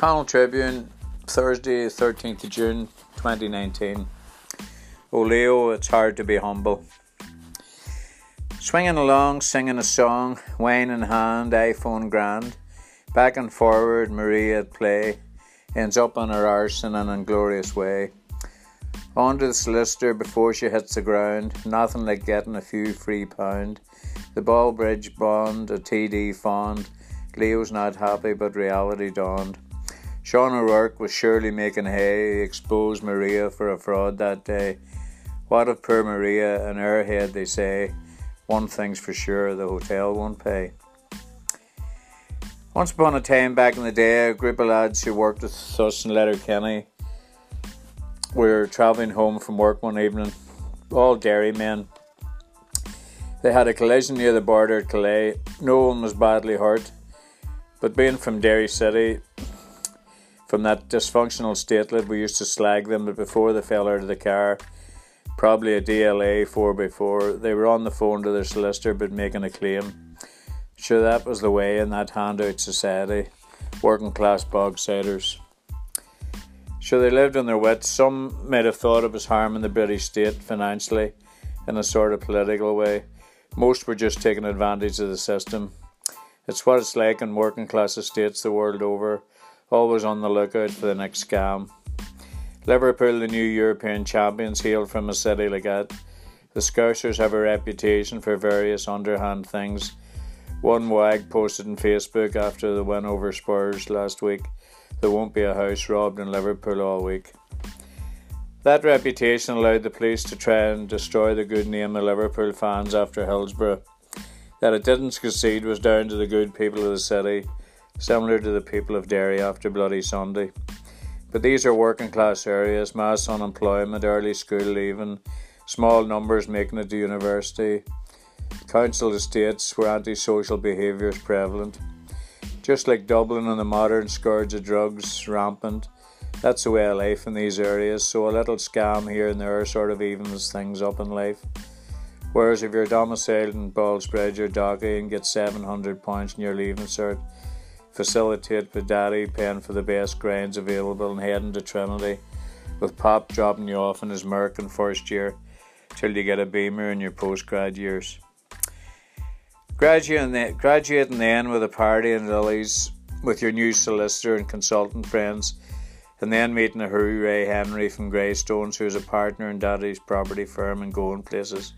Connacht Tribune, Thursday, 13th of June 2019. Oh, Leo, it's hard to be humble. Swinging along, singing a song, wine in hand, iPhone grand. Back and forward, Maria at play, ends up on her arse in an inglorious way. On to the solicitor before she hits the ground, nothing like getting a few free pound. The Ballsbridge bond, a TD fond. Leo's not happy, but reality dawned. Sean O'Rourke was surely making hay. Exposed Maria for a fraud that day. What of poor Maria and her head, they say. One thing's for sure the hotel won't pay. Once upon a time, back in the day, a group of lads who worked with us in Letterkenny were travelling home from work one evening, all Derry men. They had a collision near the border at Killea. No one was badly hurt, but being from Derry City, from that dysfunctional statelet, we used to slag them. But before they fell out of the car, probably a DLA 4x4, they were on the phone to their solicitor but making a claim. Sure, that was the way in that handout society, working class bogsiders. Sure, they lived on their wits. Some might have thought it was harming the British state financially in a sort of political way. Most were just taking advantage of the system. It's what it's like in working class estates the world over, always on the lookout for the next scam. Liverpool, the new European champions, hail from a city like. The Scousers have a reputation for various underhand things. One wag posted on Facebook after the win over Spurs last week there won't be a house robbed in Liverpool all week. That reputation allowed the police to try and destroy the good name of Liverpool fans after Hillsborough. That it didn't succeed was down to the good people of the city, similar to the people of Derry after Bloody Sunday. But these are working class areas, mass unemployment, early school leaving, small numbers making it to university, council estates where antisocial behaviour is prevalent. Just like Dublin and the modern scourge of drugs rampant, that's the way of life in these areas. So a little scam here and there sort of evens things up in life. Whereas if you're domiciled in Ballsbridge or Dalkey and get 700 points in your leaving cert, facilitate daddy paying for the best grinds available and heading to Trinity, with Pop dropping you off in his Merc in first year till you get a Beamer in your postgrad years. Graduating, graduating then with a party and lilies with your new solicitor and consultant friends, and then meeting a Ray Henry from Greystones, who is a partner in Daddy's property firm and going places.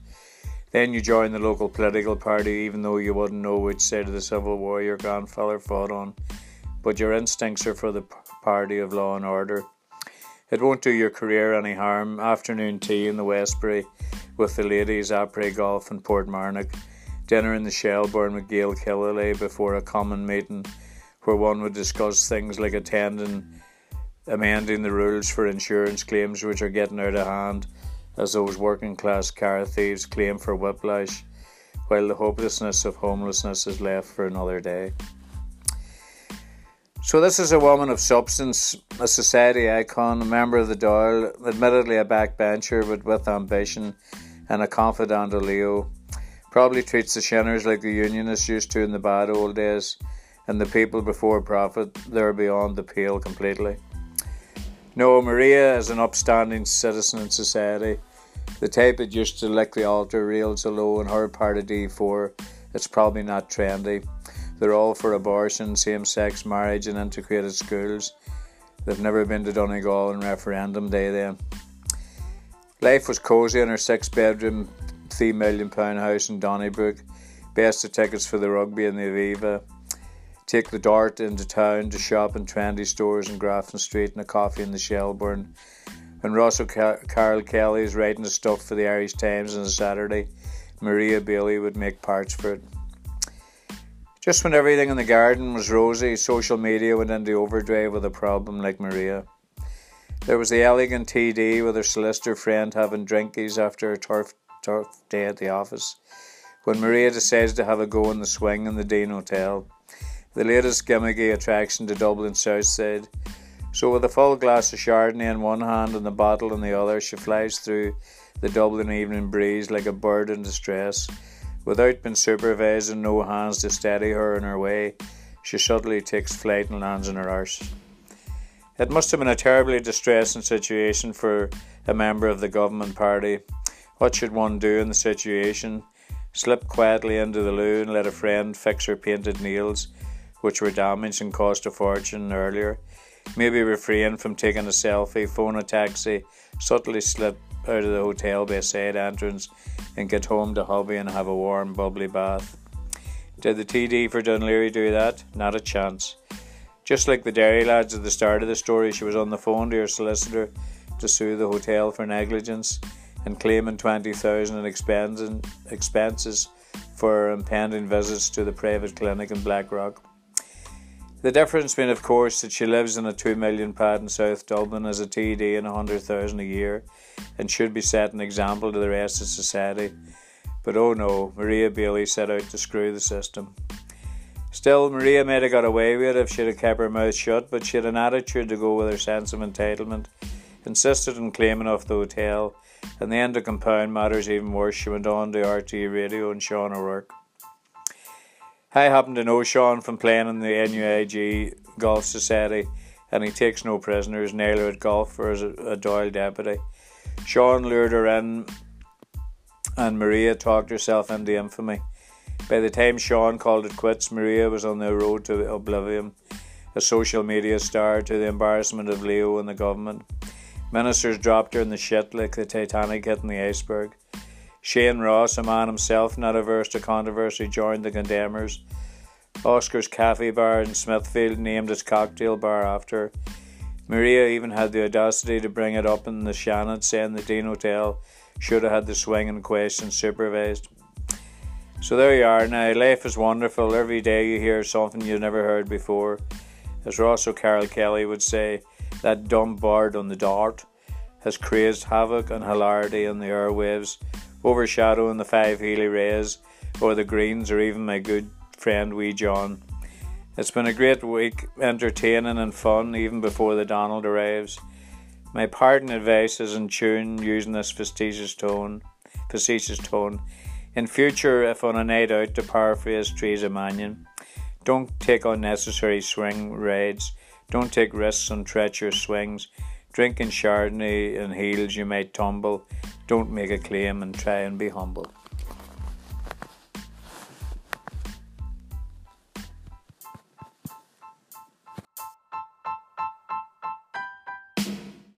Then you join the local political party, even though you wouldn't know which side of the Civil War your grandfather fought on. But your instincts are for the party of law and order. It won't do your career any harm. Afternoon tea in the Westbury with the ladies, après golf in Portmarnock dinner in the Shelbourne with Gail Killelea before a common meeting where one would discuss things like attending, amending the rules for insurance claims which are getting out of hand as those working class car thieves claim for whiplash, while the hopelessness of homelessness is left for another day. So, this is a woman of substance, a society icon, a member of the Dáil, admittedly a backbencher, but with ambition, and a confidant of Leo. Probably treats the Shinners like the Unionists used to in the bad old days, and the people before profit, they're beyond the pale completely. No, Maria is an upstanding citizen in society, the type that used to lick the altar rails alone in her part of D4. It's probably not trendy. They're all for abortion, same sex marriage, and integrated schools. They've never been to Donegal on referendum day then. Life was cosy in her six bedroom three million pound house in Donnybrook, best of tickets for the rugby and the Aviva. Take the Dart into town to shop in trendy stores in Grafton Street and a coffee in the Shelbourne. When Ross O'Car- Carroll Kelly is writing the stuff for the Irish Times on a Saturday, Maria Bailey would make parts for it. Just when everything in the garden was rosy, social media went into overdrive with a problem like Maria. There was the elegant TD with her solicitor friend having drinkies after a turf tough day at the office when Maria decides to have a go in the swing in the Dean Hotel, the latest gimmicky attraction to Dublin South Side. So, with a full glass of Chardonnay in one hand and the bottle in the other, she flies through the Dublin evening breeze like a bird in distress. Without being supervised and no hands to steady her in her way, she suddenly takes flight and lands on her arse. It must have been a terribly distressing situation for a member of the government party. What should one do in the situation? Slip quietly into the loo and let a friend fix her painted nails, which were damaged and cost a fortune earlier. Maybe refrain from taking a selfie, phone a taxi, subtly slip out of the hotel by a side entrance, and get home to hubby and have a warm, bubbly bath. Did the TD for Laoghaire do that? Not a chance. Just like the Derry lads at the start of the story, she was on the phone to her solicitor to sue the hotel for negligence and claiming 20,000 in expenses for impending visits to the private clinic in Blackrock. The difference being, of course, that she lives in a two million pad in South Dublin as a TD and a hundred thousand a year, and should be set an example to the rest of society. But oh no, Maria Bailey set out to screw the system. Still, Maria might have got away with it if she'd have kept her mouth shut, but she had an attitude to go with her sense of entitlement, insisted on claiming off the hotel, and then to compound matters even worse, she went on to RTÉ Radio and Sean O'Rourke. I happen to know Sean from playing in the NUIG Golf Society, and he takes no prisoners, nearly at golf for as a, a Dáil deputy. Sean lured her in, and Maria talked herself into infamy. By the time Sean called it quits, Maria was on the road to oblivion, a social media star to the embarrassment of Leo and the government. Ministers dropped her in the shit like the Titanic hitting the iceberg. Shane Ross, a man himself not averse to controversy, joined the condemners. Oscar's Cafe Bar in Smithfield named its cocktail bar after. Maria even had the audacity to bring it up in the Shannon, saying the Dean Hotel should have had the swing in question supervised. So there you are now. Life is wonderful. Every day you hear something you've never heard before. As Ross O'Carroll Kelly would say, that dumb bird on the dart has created havoc and hilarity on the airwaves overshadowing the five Healy-Raes or the Greens or even my good friend Wee John. It's been a great week, entertaining and fun even before the Donald arrives. My parting advice is in tune using this facetious tone. Facetious tone. In future, if on a night out, to paraphrase Teresa Mannion, don't take unnecessary swing rides. Don't take risks on treacherous swings. Drinking Chardonnay in heels, you might tumble. Don't make a claim and try and be humble.